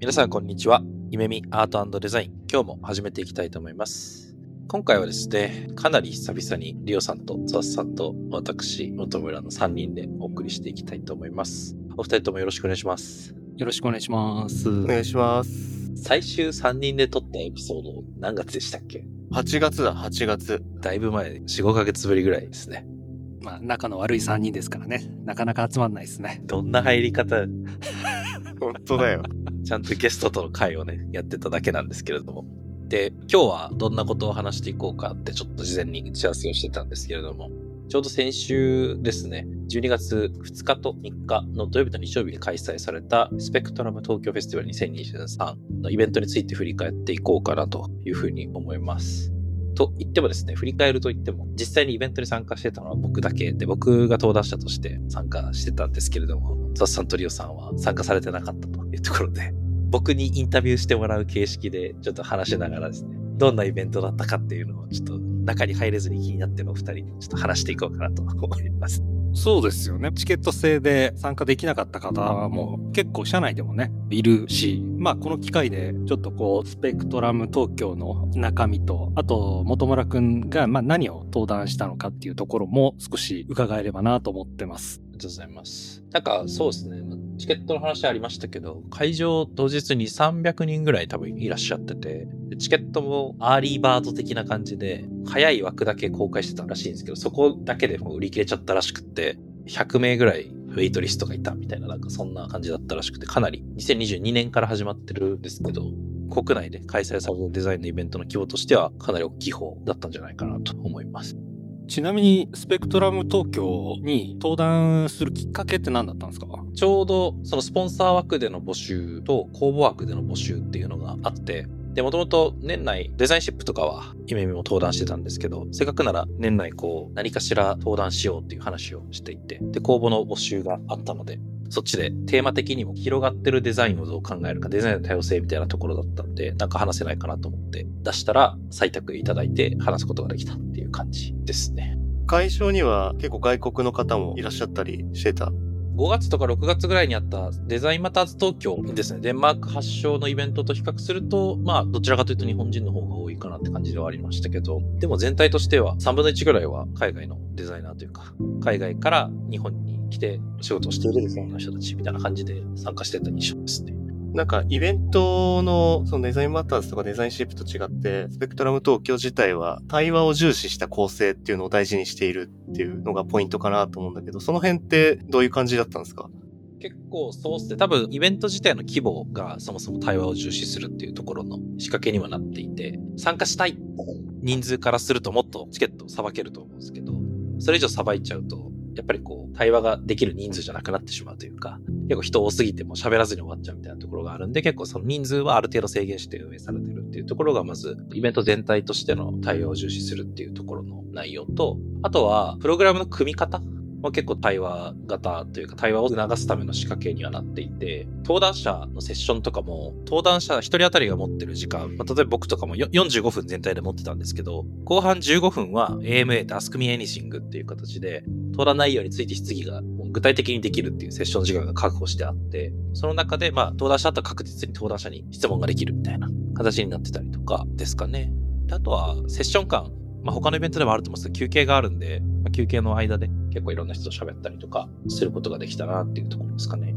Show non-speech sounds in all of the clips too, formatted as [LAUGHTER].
皆さんこんにちは。夢見アートデザイン。今日も始めていきたいと思います。今回はですね、かなり久々にリオさんとザスさんと私、元村の3人でお送りしていきたいと思います。お二人ともよろしくお願いします。よろしくお願いします。お願いします。最終3人で撮ったエピソード何月でしたっけ ?8 月だ、8月。だいぶ前、4、5ヶ月ぶりぐらいですね。まあ、仲の悪い3人ですからね。なかなか集まんないですね。どんな入り方？[LAUGHS] 本当だよ。ちゃんとゲストとの会をね、やってただけなんですけれども。で、今日はどんなことを話していこうかってちょっと事前に打ち合わせをしてたんですけれども、ちょうど先週ですね、12月2日と3日の土曜日と日曜日に開催されたスペクトラム東京フェスティバル2023のイベントについて振り返っていこうかなというふうに思います。と言ってもですね、振り返ると言っても、実際にイベントに参加してたのは僕だけで、僕が登壇者として参加してたんですけれども、ザスさんとリオさんは参加されてなかったというところで、僕にインタビューしてもらう形式でちょっと話しながらですね、どんなイベントだったかっていうのをちょっと中に入れずに気になってるお二人にちょっと話していこうかなと思います。そうですよね。チケット制で参加できなかった方も結構社内でもね、いるし、まあこの機会でちょっとこう、スペクトラム東京の中身と、あと本村くんがまあ何を登壇したのかっていうところも少し伺えればなと思ってます。ありがとうございます。なんかそうですね。チケットの話ありましたけど、会場当日に300人ぐらい多分いらっしゃってて、チケットもアーリーバード的な感じで、早い枠だけ公開してたらしいんですけど、そこだけでも売り切れちゃったらしくって、100名ぐらいウェイトリストがいたみたいな、なんかそんな感じだったらしくて、かなり2022年から始まってるんですけど、国内で開催されるデザインのイベントの規模としてはかなり大きい方だったんじゃないかなと思います。ちなみに、スペクトラム東京に登壇するきっかけって何だったんですか？ちょうど、そのスポンサー枠での募集と公募枠での募集っていうのがあって、で、もともと年内デザインシップとかは夢見も登壇してたんですけど、せっかくなら年内こう何かしら登壇しようっていう話をしていて、で、公募の募集があったので、そっちでテーマ的にも広がってるデザインをどう考えるか、デザインの多様性みたいなところだったんで、なんか話せないかなと思って出したら採択いただいて話すことができたっていう感じですね。会場には結構外国の方もいらっしゃったりしてた？5月とか6月ぐらいにあったデザインマターズ東京ですね、デンマーク発祥のイベントと比較すると、まあ、どちらかというと日本人の方が多いかなって感じではありましたけど、でも全体としては3分の1ぐらいは海外のデザイナーというか、海外から日本に来て仕事をしているデザイナーの人たちみたいな感じで参加してた印象ですね。なんかイベントのそのデザインマターズとかデザインシップと違って、スペクトラム東京自体は対話を重視した構成っていうのを大事にしているっていうのがポイントかなと思うんだけど、その辺ってどういう感じだったんですか？結構そうっすね。多分イベント自体の規模がそもそも対話を重視するっていうところの仕掛けにはなっていて、参加したい人数からするともっとチケットをさばけると思うんですけど、それ以上さばいちゃうと、やっぱりこう、対話ができる人数じゃなくなってしまうというか、結構人多すぎても喋らずに終わっちゃうみたいなところがあるんで、結構その人数はある程度制限して運営されてるっていうところが、まず、イベント全体としての対応を重視するっていうところの内容と、あとは、プログラムの組み方ま結構対話型というか対話を促すための仕掛けにはなっていて、登壇者のセッションとかも、登壇者1人当たりが持ってる時間、まあ、例えば僕とかも45分全体で持ってたんですけど、後半15分は AMA で Ask Me Anything っていう形で、登壇内容について質疑が具体的にできるっていうセッション時間が確保してあって、その中で、まあ、登壇者だったら確実に登壇者に質問ができるみたいな形になってたりとかですかね。あとは、セッション間、まあ、他のイベントでもあると思うんですけど、休憩があるんで、休憩の間で結構いろんな人と喋ったりとかすることができたなっていうところですかね。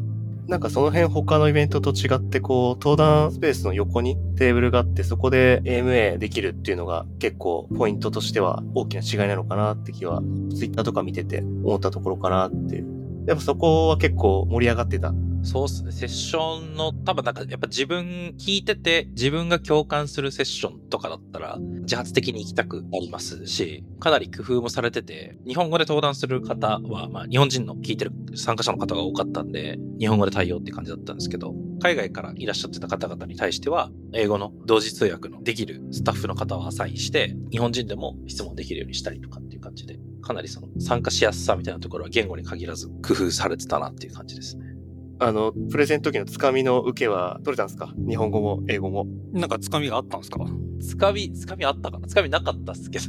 なんかその辺他のイベントと違ってこう登壇スペースの横にテーブルがあってそこで AMA できるっていうのが結構ポイントとしては大きな違いなのかなって気は Twitter とか見てて思ったところかなっていう。でもそこは結構盛り上がってたそうっすね。セッションの、多分なんかやっぱ自分聞いてて自分が共感するセッションとかだったら自発的に行きたくなりますし、かなり工夫もされてて、日本語で登壇する方は、まあ日本人の聞いてる参加者の方が多かったんで、日本語で対応って感じだったんですけど、海外からいらっしゃってた方々に対しては、英語の同時通訳のできるスタッフの方をアサインして、日本人でも質問できるようにしたりとかっていう感じで、かなりその参加しやすさみたいなところは言語に限らず工夫されてたなっていう感じですね。あの、プレゼント時のつかみの受けは取れたんですか？日本語も英語も。なんかつかみがあったんですか？つかみ、つかみあったかな？つかみなかったっすけど。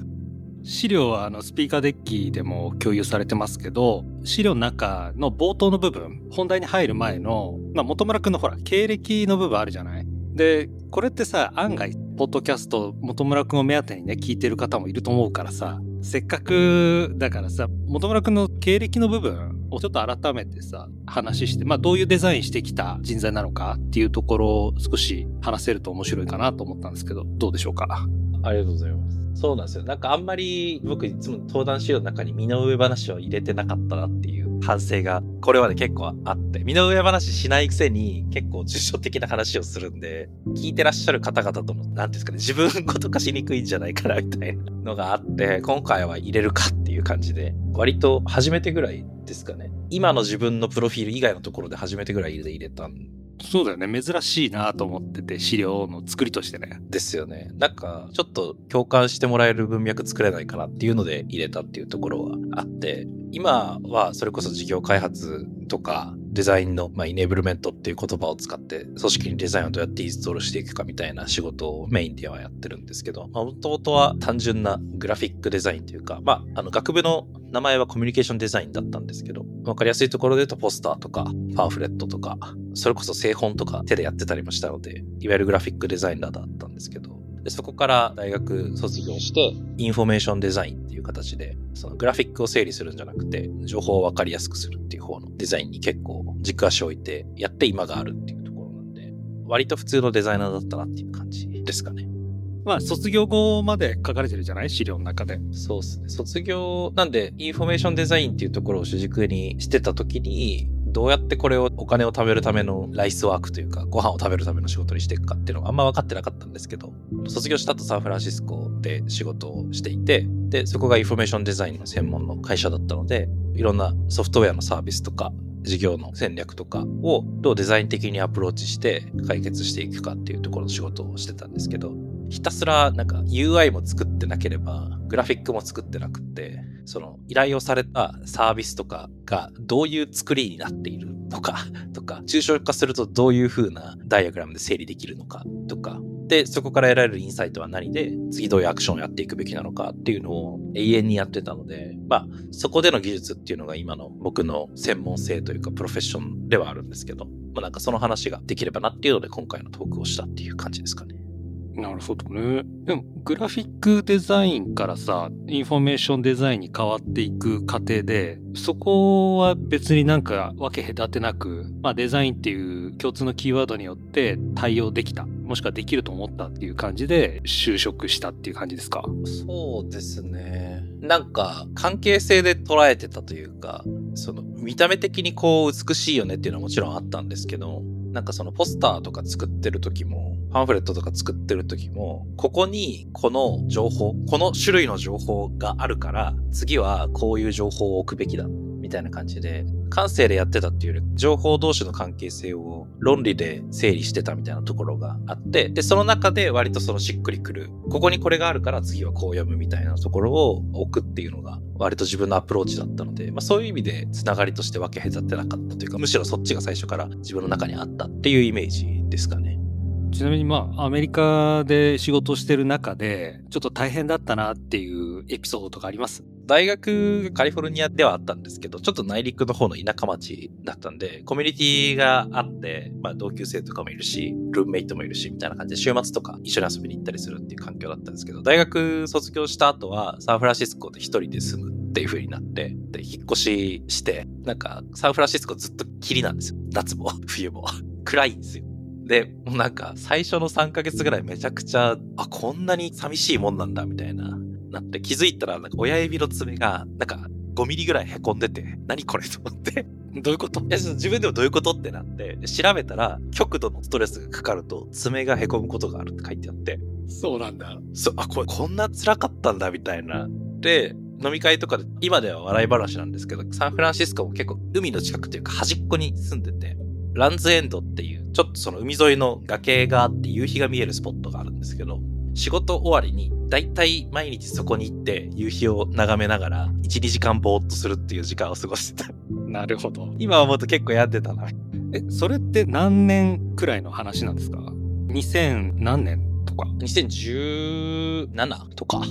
資料はあのスピーカーデッキでも共有されてますけど、資料の中の冒頭の部分、本題に入る前の、まあ、本村くんのほら、経歴の部分あるじゃない？で、これってさ、案外、ポッドキャスト、本村くんを目当てにね、聞いてる方もいると思うからさ、せっかくだからさ、本村くんの経歴の部分をちょっと改めてさ、話して、まあどういうデザインしてきた人材なのかっていうところを少し話せると面白いかなと思ったんですけど、どうでしょうか？ありがとうございます。そうなんですよ。なんかあんまり僕いつも登壇資料の中に身の上話を入れてなかったなっていう反省が、これまで結構あって、身の上話しないくせに結構抽象的な話をするんで、聞いてらっしゃる方々とも、何ていうんですかね、自分ごと化しにくいんじゃないかなみたいなのがあって、今回は入れるかっていう感じで、割と初めてぐらいですかね。今の自分のプロフィール以外のところで初めてぐらいで入れたんそうだよね。珍しいなと思ってて、資料の作りとしてね。ですよね。なんか、ちょっと共感してもらえる文脈作れないかなっていうので入れたっていうところはあって、今はそれこそ事業開発とか、デザインの、まあ、イネーブルメントっていう言葉を使って、組織にデザインをどうやってインストールしていくかみたいな仕事をメインではやってるんですけど、まあ、元々は単純なグラフィックデザインというか、まあ、あの、学部の名前はコミュニケーションデザインだったんですけど、わかりやすいところで言うとポスターとか、パンフレットとか、それこそ製本とか手でやってたりもしたので、いわゆるグラフィックデザイナーだったんですけど、でそこから大学卒業して、インフォメーションデザインっていう形で、そのグラフィックを整理するんじゃなくて、情報をわかりやすくするっていう方のデザインに結構軸足を置いてやって今があるっていうところなんで、割と普通のデザイナーだったなっていう感じですかね。まあ、卒業後まで書かれてるじゃない資料の中で。そうですね。卒業、なんで、インフォメーションデザインっていうところを主軸にしてた時に、どうやってこれをお金を貯めるためのライスワークというか、ご飯を食べるための仕事にしていくかっていうのはあんま分かってなかったんですけど、卒業した後サンフランシスコで仕事をしていて、で、そこがインフォメーションデザインの専門の会社だったので、いろんなソフトウェアのサービスとか、事業の戦略とかをどうデザイン的にアプローチして解決していくかっていうところの仕事をしてたんですけど、ひたすらなんか UI も作ってなければ、グラフィックも作ってなくって、その依頼をされたサービスとかがどういう作りになっているのかとか、抽象化するとどういう風なダイアグラムで整理できるのかとか、で、そこから得られるインサイトは何で、次どういうアクションをやっていくべきなのかっていうのを永遠にやってたので、まあ、そこでの技術っていうのが今の僕の専門性というかプロフェッションではあるんですけど、まあなんかその話ができればなっていうので今回のトークをしたっていう感じですかね。なるほどね。でも、グラフィックデザインからさ、インフォメーションデザインに変わっていく過程で、そこは別になんか分け隔てなく、まあデザインっていう共通のキーワードによって対応できた。もしくはできると思ったっていう感じで就職したっていう感じですか？そうですね。なんか関係性で捉えてたというか、その見た目的にこう美しいよねっていうのはもちろんあったんですけど、なんかそのポスターとか作ってる時も、パンフレットとか作ってる時も、ここにこの情報、この種類の情報があるから、次はこういう情報を置くべきだ、みたいな感じで、感性でやってたっていうより、情報同士の関係性を論理で整理してたみたいなところがあって、で、その中で割とそのしっくりくる、ここにこれがあるから次はこう読むみたいなところを置くっていうのが、割と自分のアプローチだったので、まあそういう意味でつながりとして分け隔てなかったというか、むしろそっちが最初から自分の中にあったっていうイメージですかね。ちなみにまあ、アメリカで仕事してる中で、ちょっと大変だったなっていうエピソードとかあります？大学がカリフォルニアではあったんですけど、ちょっと内陸の方の田舎町だったんで、コミュニティがあって、まあ同級生とかもいるし、ルームメイトもいるし、みたいな感じで週末とか一緒に遊びに行ったりするっていう環境だったんですけど、大学卒業した後はサンフランシスコで一人で住むっていう風になって、で、引っ越しして、なんかサンフランシスコずっと霧なんですよ。夏も冬も。暗いんですよ。で、もうなんか最初の3ヶ月ぐらいめちゃくちゃ、あ、こんなに寂しいもんなんだみたいな、なって気づいたらなんか親指の爪がなんか5ミリぐらい凹んでて、何これと思って。どういうこと？自分でもどういうこと？ってなって、調べたら極度のストレスがかかると爪が凹むことがあるって書いてあって。そうなんだ。そう、あ、これこんな辛かったんだみたいな。で、飲み会とかで、今では笑い話なんですけど、サンフランシスコも結構海の近くというか端っこに住んでて、ランズエンドっていう、ちょっとその海沿いの崖があって夕日が見えるスポットがあるんですけど、仕事終わりに、だいたい毎日そこに行って夕日を眺めながら、1、2時間ぼーっとするっていう時間を過ごしてた。なるほど。今思うと結構やってたな。え、それって何年くらいの話なんですか ?2000 何年とか？2017とか。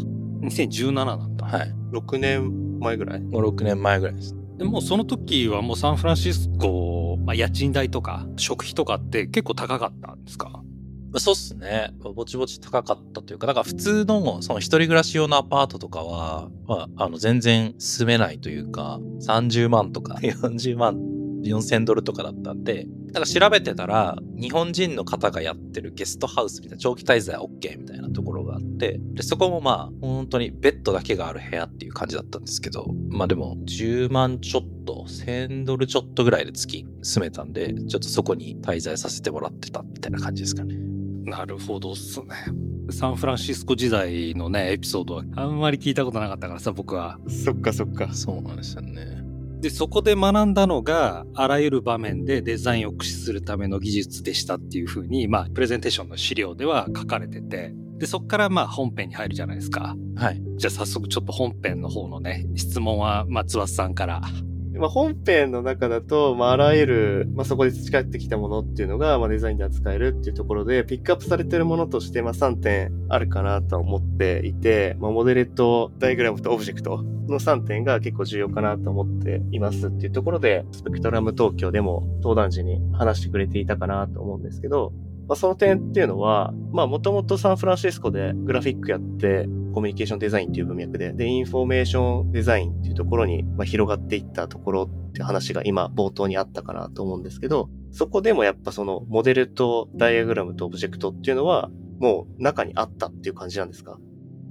?2017 なんだ。はい。6年前ぐらい？5、6年前ぐらいです。でもその時はもうサンフランシスコ、まあ、家賃代とか食費とかって結構高かったんですか？そうっすね。ぼちぼち高かったというか、だから普通のその一人暮らし用のアパートとかは、まあ、あの全然住めないというか、30万とか [LAUGHS] 40万、4000ドルとかだったんで、だから調べてたら、日本人の方がやってるゲストハウスみたいな長期滞在 OK みたいなところがあって、で、そこもまあ、本当にベッドだけがある部屋っていう感じだったんですけど、まあでも、10万ちょっと、1000ドルちょっとぐらいで月住めたんで、ちょっとそこに滞在させてもらってたみたいな感じですかね。なるほどっすね。サンフランシスコ時代のね、エピソードはあんまり聞いたことなかったからさ、僕は。そっかそっか。そうなんですよね。で、そこで学んだのが、あらゆる場面でデザインを駆使するための技術でしたっていうふうに、まあ、プレゼンテーションの資料では書かれてて、で、そこからまあ本編に入るじゃないですか。はい。じゃあ早速ちょっと本編の方のね、質問は松葉さんから。まあ、本編の中だと、まあ、あらゆる、まあ、そこで培ってきたものっていうのが、まあ、デザインで扱えるっていうところで、ピックアップされてるものとして、まあ、3点あるかなと思っていて、まあ、モデルとダイグラムとオブジェクトの3点が結構重要かなと思っていますっていうところで、スペクトラム東京でも登壇時に話してくれていたかなと思うんですけど、まあ、その点っていうのは、まあ、もともとサンフランシスコでグラフィックやって、コミュニケーションデザインっていう文脈で、で、インフォメーションデザインっていうところに、まあ、広がっていったところって話が今冒頭にあったかなと思うんですけど、そこでもやっぱそのモデルとダイアグラムとオブジェクトっていうのは、もう中にあったっていう感じなんですか？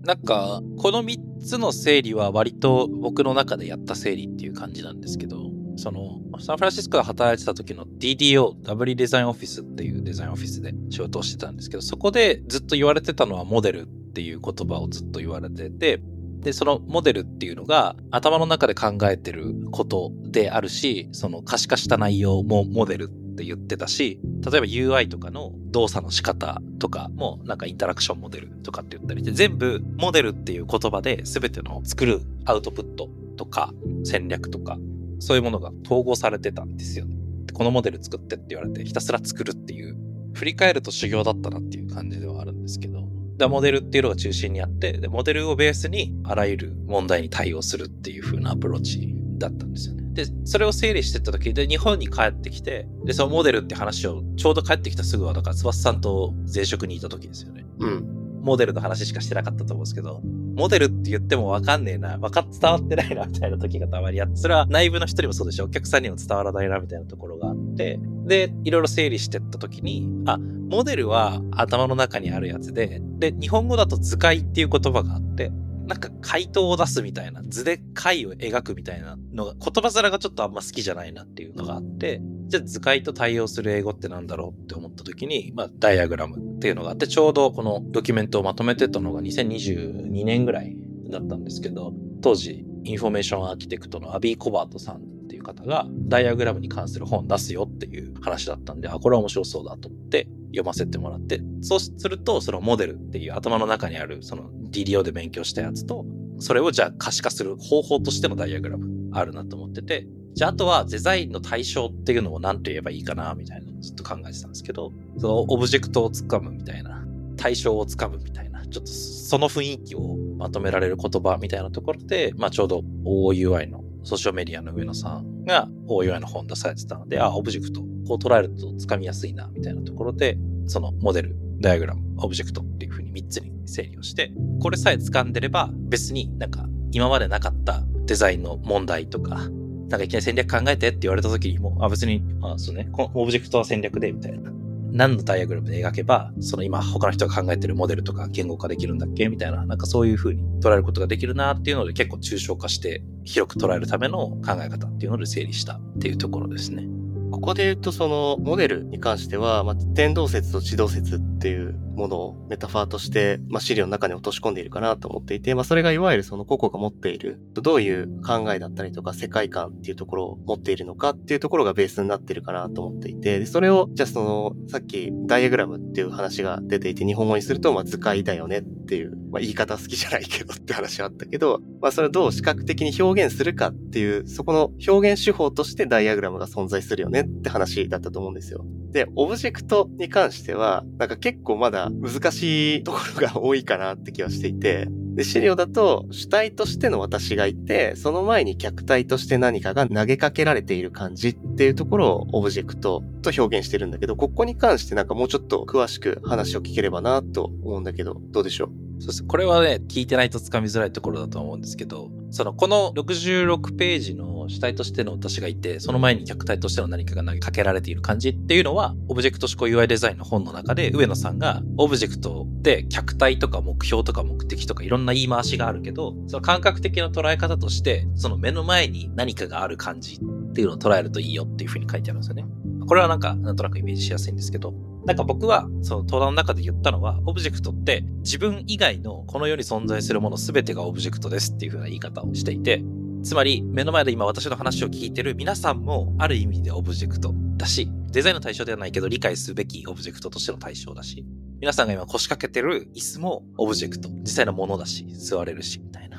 なんか、この3つの整理は割と僕の中でやった整理っていう感じなんですけど、その、サンフランシスコで働いてた時の DDO、ダブリデザインオフィスっていうデザインオフィスで仕事をしてたんですけど、そこでずっと言われてたのはモデルっていう言葉をずっと言われてて、で、そのモデルっていうのが頭の中で考えてることであるし、その可視化した内容もモデルって言ってたし、例えば UI とかの動作の仕方とかもなんかインタラクションモデルとかって言ったりで、全部モデルっていう言葉で全ての作るアウトプットとか戦略とかそういうものが統合されてたんですよね。このモデル作ってって言われてひたすら作るっていう、振り返ると修行だったなっていう感じではあるんですけど、でモデルっていうのが中心にあって、で、モデルをベースにあらゆる問題に対応するっていう風なアプローチだったんですよね。で、それを整理してった時で、日本に帰ってきて、で、そのモデルって話を、ちょうど帰ってきたすぐは、だから、翼さんと前職にいた時ですよね。うん。モデルの話しかしてなかったと思うんですけど、モデルって言ってもわかんねえな、わかっ伝わってないな、みたいな時がたまにあって、それは内部の人にもそうでしょ、お客さんにも伝わらないな、みたいなところがあって、で、いろいろ整理してった時に、あ、モデルは頭の中にあるやつで、で、日本語だと図解っていう言葉があって、なんか回答を出すみたいな、図で解を描くみたいなのが、言葉面がちょっとあんま好きじゃないなっていうのがあって、じゃあ図解と対応する英語ってなんだろうって思った時に、まあ、ダイアグラムっていうのがあって、ちょうどこのドキュメントをまとめてたのが2022年ぐらいだったんですけど、当時、インフォメーションアーキテクトのアビー・コバートさんっていう方が、ダイアグラムに関する本出すよっていう話だったんで、あ、これは面白そうだと思って読ませてもらって、そうすると、そのモデルっていう頭の中にある、その DDO で勉強したやつと、それをじゃあ可視化する方法としてのダイアグラムあるなと思ってて、じゃああとはデザインの対象っていうのを何と言えばいいかな、みたいなのをずっと考えてたんですけど、そのオブジェクトをつかむみたいな、対象をつかむみたいな、ちょっとその雰囲気をまとめられる言葉みたいなところで、まあちょうど OUI のソーシャルメディアの上野さんが OUI の本出されてたので、あ、オブジェクト、こう捉えるとつかみやすいな、みたいなところで、そのモデル、ダイアグラム、オブジェクトっていう風に3つに整理をして、これさえ掴んでれば別になんか今までなかったデザインの問題とか、なんかいきなり戦略考えてって言われた時にも、あ、別に、あ、そうね、このオブジェクトは戦略で、みたいな。何のダイアグラムで描けば、その今他の人が考えてるモデルとか言語化できるんだっけ？みたいな、なんかそういう風に捉えることができるなっていうので結構抽象化して広く捉えるための考え方っていうので整理したっていうところですね。ここで言うとそのモデルに関しては、まあ、天動説と地動説っていうものをメタファーとして、まあ、資料の中に落とし込んでいるかなと思っていて、まあ、それがいわゆるその個々が持っている、どういう考えだったりとか世界観っていうところを持っているのかっていうところがベースになってるかなと思っていて、でそれを、じゃあその、さっきダイアグラムっていう話が出ていて、日本語にすると、まあ、図解だよねっていう、まあ、言い方好きじゃないけどって話はあったけど、まあ、それをどう視覚的に表現するかっていう、そこの表現手法としてダイアグラムが存在するよねって話だったと思うんですよ。で、オブジェクトに関しては、なんか結構まだ難しいところが多いかなって気はしていて、で、資料だと主体としての私がいて、その前に客体として何かが投げかけられている感じっていうところをオブジェクトと表現してるんだけど、ここに関してなんかもうちょっと詳しく話を聞ければなと思うんだけど、どうでしょう？そうです。これはね、聞いてないと掴みづらいところだと思うんですけど、その、この66ページの主体としての私がいて、その前に客体としての何かが投げかけられている感じっていうのは、オブジェクト指向 UI デザインの本の中で、上野さんが、オブジェクトで客体とか目標とか目的とかいろんな言い回しがあるけど、その感覚的な捉え方として、その目の前に何かがある感じっていうのを捉えるといいよっていうふうに書いてあるんですよね。これはなんか、なんとなくイメージしやすいんですけど、なんか僕は、その登壇の中で言ったのは、オブジェクトって自分以外のこの世に存在するもの全てがオブジェクトですっていう風な言い方をしていて、つまり目の前で今私の話を聞いてる皆さんもある意味でオブジェクトだし、デザインの対象ではないけど理解すべきオブジェクトとしての対象だし、皆さんが今腰掛けてる椅子もオブジェクト、実際のものだし、座れるし、みたいな。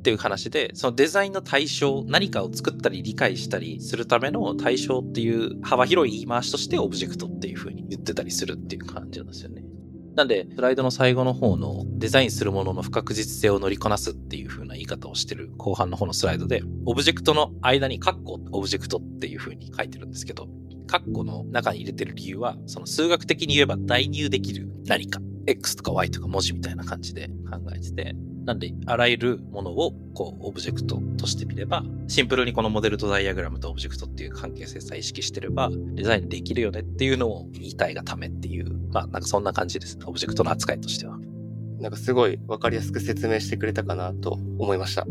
っていう話で、そのデザインの対象、何かを作ったり理解したりするための対象っていう幅広い言い回しとしてオブジェクトっていう風に言ってたりするっていう感じなんですよね。なんで、スライドの最後の方のデザインするものの不確実性を乗りこなすっていう風な言い方をしてる後半の方のスライドで、オブジェクトの間にカッコオブジェクトっていう風に書いてるんですけど、カッコの中に入れてる理由は、その数学的に言えば代入できる何か、X とか Y とか文字みたいな感じで考えてて、なんで、あらゆるものを、こう、オブジェクトとしてみれば、シンプルにこのモデルとダイアグラムとオブジェクトっていう関係性さえ意識してれば、デザインできるよねっていうのを言いたいがためっていう、まあ、なんかそんな感じですね。オブジェクトの扱いとしては。なんかすごいわかりやすく説明してくれたかなと思いました。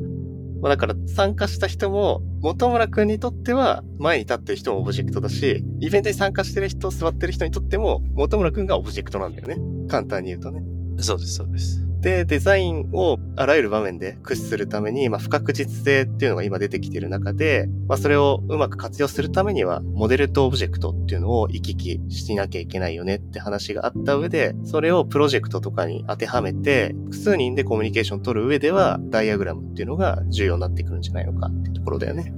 まあ、だから参加した人も、本村くんにとっては前に立ってる人もオブジェクトだし、イベントに参加してる人、座ってる人にとっても、本村くんがオブジェクトなんだよね。簡単に言うとね。そうです、そうです。で、デザインをあらゆる場面で駆使するために、まあ、不確実性っていうのが今出てきている中で、まあ、それをうまく活用するためには、モデルとオブジェクトっていうのを行き来しなきゃいけないよねって話があった上で、それをプロジェクトとかに当てはめて、複数人でコミュニケーションを取る上では、ダイアグラムっていうのが重要になってくるんじゃないのかってところだよね。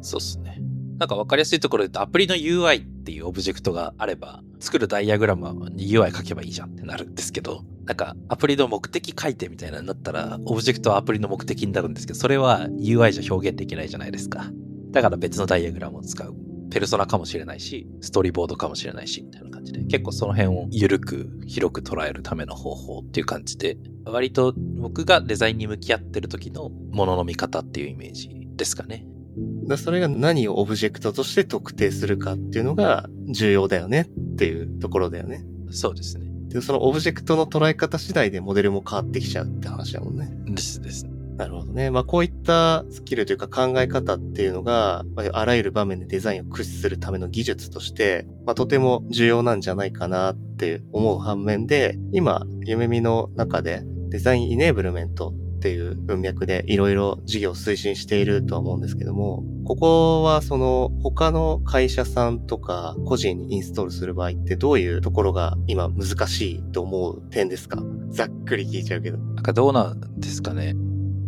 そうっすね。なんかわかりやすいところで言うと、アプリの UI っていうオブジェクトがあれば、作るダイアグラムに UI 書けばいいじゃんってなるんですけど、なんかアプリの目的書いてみたいなのになったら、オブジェクトはアプリの目的になるんですけど、それは UI じゃ表現できないじゃないですか。だから別のダイアグラムを使う。ペルソナかもしれないし、ストーリーボードかもしれないし、みたいな感じで、結構その辺を緩く、広く捉えるための方法っていう感じで、割と僕がデザインに向き合ってる時のものの見方っていうイメージですかね。だそれが何をオブジェクトとして特定するかっていうのが重要だよねっていうところだよね。そうですね。で、そのオブジェクトの捉え方次第でモデルも変わってきちゃうって話だもんね。ですです。なるほどね。まあこういったスキルというか考え方っていうのが、まあ、あらゆる場面でデザインを駆使するための技術として、まあとても重要なんじゃないかなって思う反面で、今、夢見の中でデザインイネーブルメントっていう文脈でいろいろ事業を推進しているとは思うんですけども、ここはその他の会社さんとか個人にインストールする場合ってどういうところが今難しいと思う点ですか？ざっくり聞いちゃうけど。なんかどうなんですかね。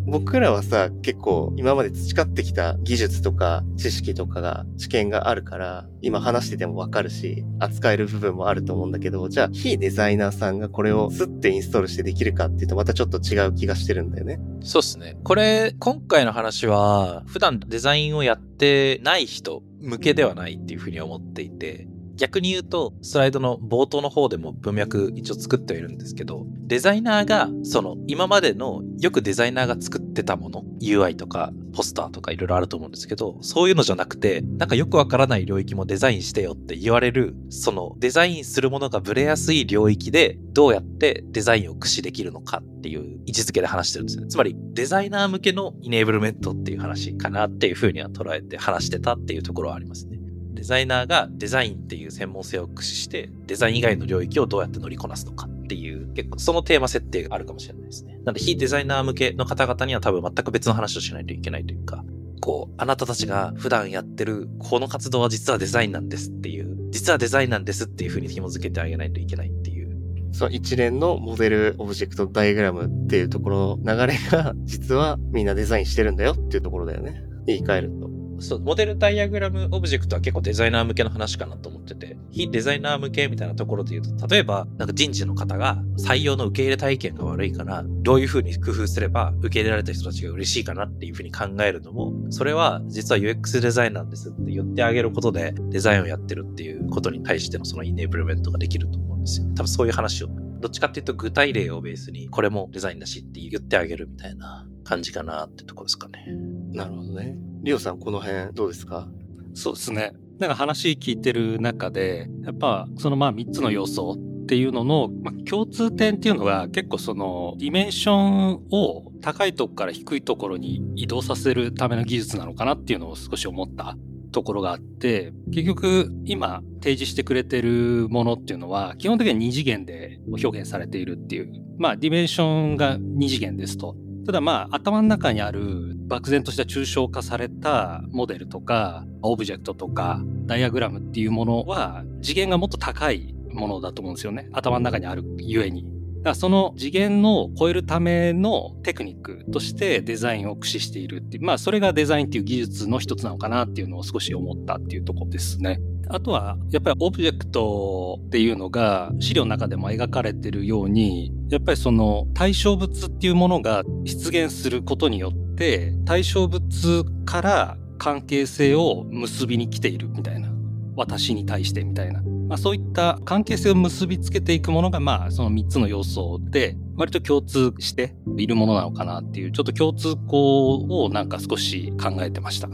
僕らはさ、結構今まで培ってきた技術とか知識とかが、知見があるから、今話しててもわかるし、扱える部分もあると思うんだけど、じゃあ非デザイナーさんがこれをスッてインストールしてできるかっていうとまたちょっと違う気がしてるんだよね。そうっすね。これ、今回の話は、普段デザインをやってない人向けではないっていうふうに思っていて、逆に言うと、スライドの冒頭の方でも文脈一応作ってはいるんですけど、デザイナーが、その今までのよくデザイナーが作ってたもの、UI とかポスターとかいろいろあると思うんですけど、そういうのじゃなくて、なんかよくわからない領域もデザインしてよって言われる、そのデザインするものがブレやすい領域でどうやってデザインを駆使できるのかっていう位置づけで話してるんですね。つまりデザイナー向けのイネーブルメントっていう話かなっていうふうには捉えて話してたっていうところはありますね。デザイナーがデザインっていう専門性を駆使して、デザイン以外の領域をどうやって乗りこなすのかっていう、結構そのテーマ設定があるかもしれないですね。なので、非デザイナー向けの方々には多分全く別の話をしないといけないというか、こう、あなたたちが普段やってるこの活動は実はデザインなんですっていう、実はデザインなんですっていう風に紐付けてあげないといけないっていう。その一連のモデル、オブジェクト、ダイグラムっていうところの流れが、実はみんなデザインしてるんだよっていうところだよね。言い換えると。そう、モデルダイアグラムオブジェクトは結構デザイナー向けの話かなと思ってて、非デザイナー向けみたいなところで言うと、例えば、なんか人事の方が採用の受け入れ体験が悪いから、どういう風に工夫すれば受け入れられた人たちが嬉しいかなっていう風に考えるのも、それは実は UX デザインなんですって言ってあげることで、デザインをやってるっていうことに対してのそのイネーブルメントができると思うんですよ。多分そういう話をどっちかっていうと具体例をベースに、これもデザインだしって言ってあげるみたいな感じかなってとこですかね。なるほどね。リオさん、この辺どうですか？そうですね。なんか話聞いてる中で、やっぱそのまあ3つの要素っていうのの、まあ、共通点っていうのが結構そのディメンションを高いとこから低いところに移動させるための技術なのかなっていうのを少し思ったところがあって、結局今提示してくれてるものっていうのは基本的には2次元で表現されているっていう。まあディメンションが2次元ですと。ただまあ頭の中にある漠然とした抽象化されたモデルとかオブジェクトとかダイアグラムっていうものは次元がもっと高いものだと思うんですよね。頭の中にあるゆえに。からその次元を超えるためのテクニックとしてデザインを駆使しているっていう、まあそれがデザインっていう技術の一つなのかなっていうのを少し思ったっていうところですね。あとは、やっぱりオブジェクトっていうのが資料の中でも描かれてるように、やっぱりその対象物っていうものが出現することによって、対象物から関係性を結びに来ているみたいな。私に対してみたいな。まあ、そういった関係性を結びつけていくものが、まあ、その3つの要素で、割と共通しているものなのかなっていう、ちょっと共通項をなんか少し考えてました。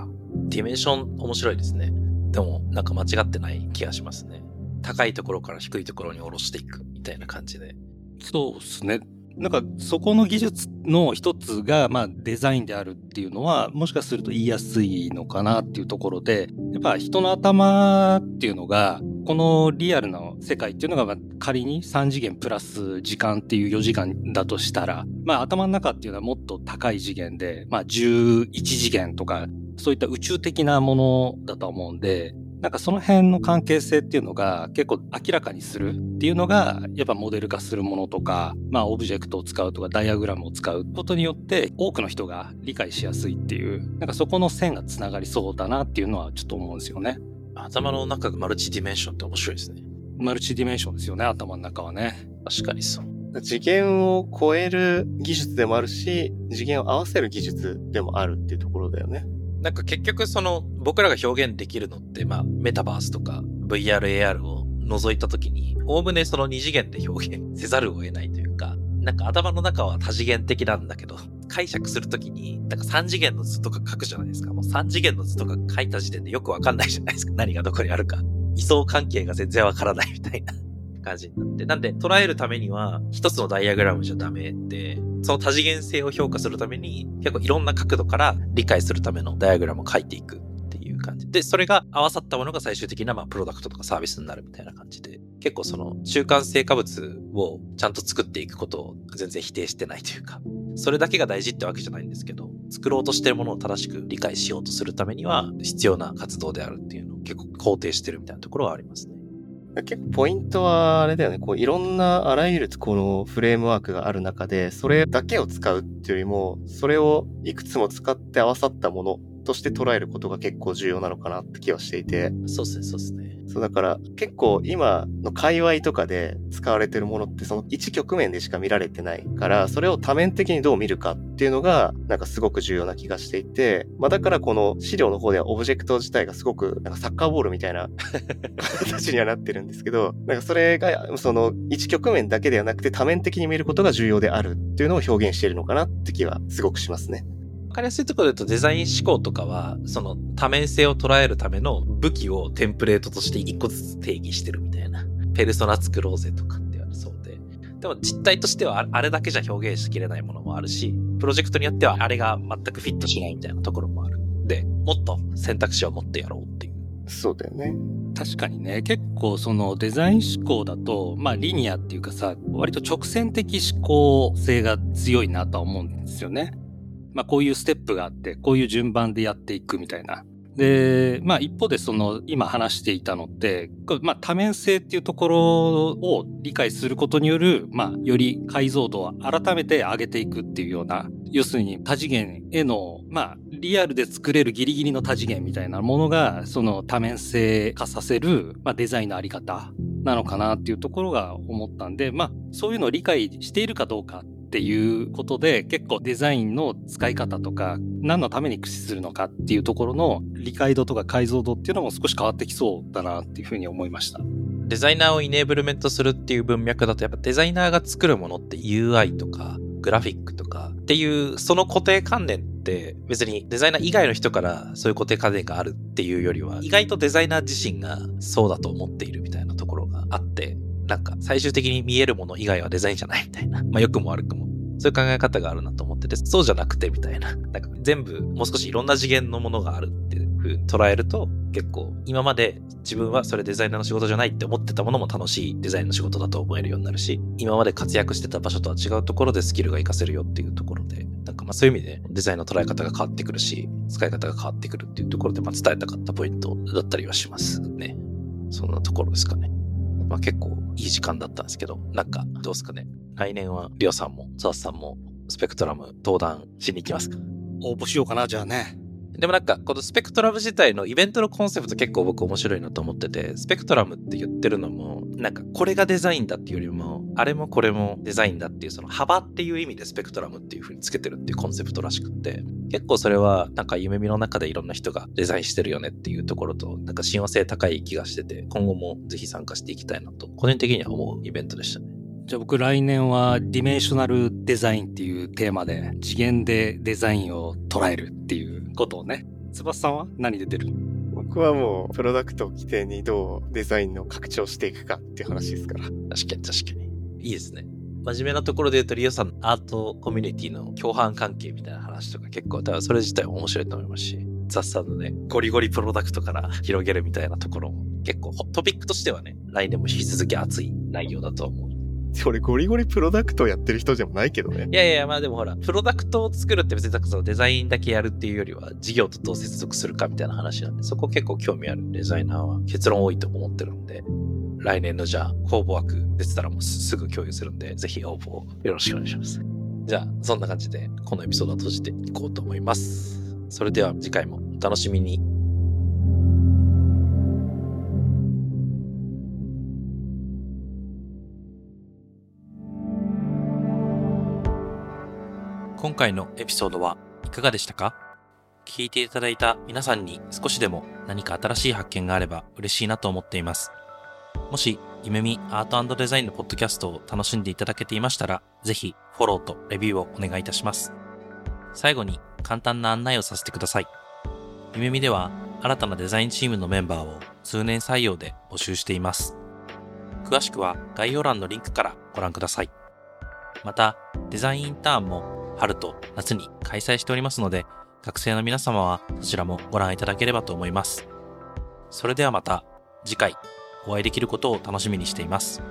ディメンション面白いですね。でも、なんか間違ってない気がしますね。高いところから低いところに下ろしていくみたいな感じで。そうですね。なんかそこの技術の一つがまあデザインであるっていうのはもしかすると言いやすいのかなっていうところでやっぱ人の頭っていうのがこのリアルな世界っていうのが仮に3次元プラス時間っていう4時間だとしたらまあ頭の中っていうのはもっと高い次元でまあ11次元とかそういった宇宙的なものだと思うんでなんかその辺の関係性っていうのが結構明らかにするっていうのがやっぱモデル化するものとか、まあオブジェクトを使うとかダイアグラムを使うことによって多くの人が理解しやすいっていう、なんかそこの線がつながりそうだなっていうのはちょっと思うんですよね。頭の中がマルチディメンションって面白いですね。マルチディメンションですよね、頭の中はね。確かにそう。次元を超える技術でもあるし、次元を合わせる技術でもあるっていうところだよね。なんか結局その僕らが表現できるのって、まあメタバースとか VR、AR を除いたときに、おおむねその二次元で表現せざるを得ないというか、なんか頭の中は多次元的なんだけど、解釈するときに、なんか三次元の図とか書くじゃないですか。もう三次元の図とか書いた時点でよくわかんないじゃないですか。何がどこにあるか。位相関係が全然わからないみたいな感じになって。なんで、捉えるためには、一つのダイアグラムじゃダメで、その多次元性を評価するために、結構いろんな角度から理解するためのダイアグラムを書いていくっていう感じ。で、それが合わさったものが最終的な、まあ、プロダクトとかサービスになるみたいな感じで、結構その中間成果物をちゃんと作っていくことを全然否定してないというか、それだけが大事ってわけじゃないんですけど、作ろうとしてるものを正しく理解しようとするためには必要な活動であるっていうのを結構肯定してるみたいなところはありますね。結構ポイントはあれだよね。こういろんなあらゆるこのフレームワークがある中で、それだけを使うっていうよりも、それをいくつも使って合わさったものとして捉えることが結構重要なのかなって気はしていて。そうですね、そうですね。そうだから結構今の界隈とかで使われてるものってその一局面でしか見られてないから、それを多面的にどう見るかっていうのがなんかすごく重要な気がしていて、まあだからこの資料の方ではオブジェクト自体がすごくなんかサッカーボールみたいな形にはなってるんですけど、なんかそれがその一局面だけではなくて多面的に見ることが重要であるっていうのを表現しているのかなって気はすごくしますね。わかりやすいところで言うとデザイン思考とかは、その多面性を捉えるための武器をテンプレートとして一個ずつ定義してるみたいな。ペルソナ作ろうぜとかってあるそうで。でも実態としてはあれだけじゃ表現しきれないものもあるし、プロジェクトによってはあれが全くフィットしないみたいなところもある。で、もっと選択肢を持ってやろうっていう。そうだよね。確かにね、結構そのデザイン思考だと、まあリニアっていうかさ、割と直線的思考性が強いなとは思うんですよね。まあこういうステップがあって、こういう順番でやっていくみたいな。で、まあ一方でその今話していたのって、まあ多面性っていうところを理解することによる、まあより解像度を改めて上げていくっていうような、要するに多次元への、まあリアルで作れるギリギリの多次元みたいなものが、その多面性化させる、まあデザインのあり方なのかなっていうところが思ったんで、まあそういうのを理解しているかどうかっていうことで結構デザインの使い方とか何のために駆使するのかっていうところの理解度とか解像度っていうのも少し変わってきそうだなっていうふうに思いました。デザイナーをイネーブルメントするっていう文脈だとやっぱデザイナーが作るものって UI とかグラフィックとかっていうその固定観念って別にデザイナー以外の人からそういう固定観念があるっていうよりは意外とデザイナー自身がそうだと思っているみたいなところがあってなんか最終的に見えるもの以外はデザインじゃないみたいな。[LAUGHS] まあ良くも悪くも。そういう考え方があるなと思ってて、そうじゃなくてみたいな。[LAUGHS] なんか全部もう少しいろんな次元のものがあるっていう風に捉えると、結構今まで自分はそれデザイナーの仕事じゃないって思ってたものも楽しいデザインの仕事だと思えるようになるし、今まで活躍してた場所とは違うところでスキルが活かせるよっていうところで、なんかまあそういう意味でデザインの捉え方が変わってくるし、使い方が変わってくるっていうところでまあ伝えたかったポイントだったりはしますね。そんなところですかね。まあ結構いい時間だったんですけど、なんかどうですかね。来年はリオさんもザースさんもスペクトラム登壇しに行きますか？応募しようかな、じゃあね。でもなんか、このスペクトラム自体のイベントのコンセプト結構僕面白いなと思ってて、スペクトラムって言ってるのも、なんかこれがデザインだっていうよりも、あれもこれもデザインだっていうその幅っていう意味でスペクトラムっていう風につけてるっていうコンセプトらしくって、結構それはなんか夢見の中でいろんな人がデザインしてるよねっていうところと、なんか親和性高い気がしてて、今後もぜひ参加していきたいなと、個人的には思うイベントでしたね。じゃあ僕来年はディメンショナルデザインっていうテーマで次元でデザインを捉えるっていうことをね。翼さんは何で出る？僕はもうプロダクトを起点にどうデザインの拡張していくかっていう話ですから。確かに確かに。いいですね。真面目なところで言うと、リオさんアートコミュニティの共犯関係みたいな話とか結構、多分それ自体面白いと思いますし、雑さんのね、ゴリゴリプロダクトから広げるみたいなところも結構トピックとしてはね、来年も引き続き熱い内容だと思う。[LAUGHS] 俺ゴリゴリプロダクトをやってる人じゃないけどね。いやいや、まあでもほら、プロダクトを作るって別にそのデザインだけやるっていうよりは、事業とどう接続するかみたいな話なんで、そこ結構興味あるデザイナーは結論多いと思ってるんで、来年のじゃあ、公募枠出てたらもうすぐ共有するんで、ぜひ応募をよろしくお願いします。じゃあ、そんな感じで、このエピソードを閉じていこうと思います。それでは次回もお楽しみに。今回のエピソードはいかがでしたか？聞いていただいた皆さんに少しでも何か新しい発見があれば嬉しいなと思っています。もし、夢見アートデザインのポッドキャストを楽しんでいただけていましたら、ぜひフォローとレビューをお願いいたします。最後に簡単な案内をさせてください。夢見では新たなデザインチームのメンバーを通年採用で募集しています。詳しくは概要欄のリンクからご覧ください。また、デザインインターンも春と夏に開催しておりますので、学生の皆様はそちらもご覧いただければと思います。それではまた次回お会いできることを楽しみにしています。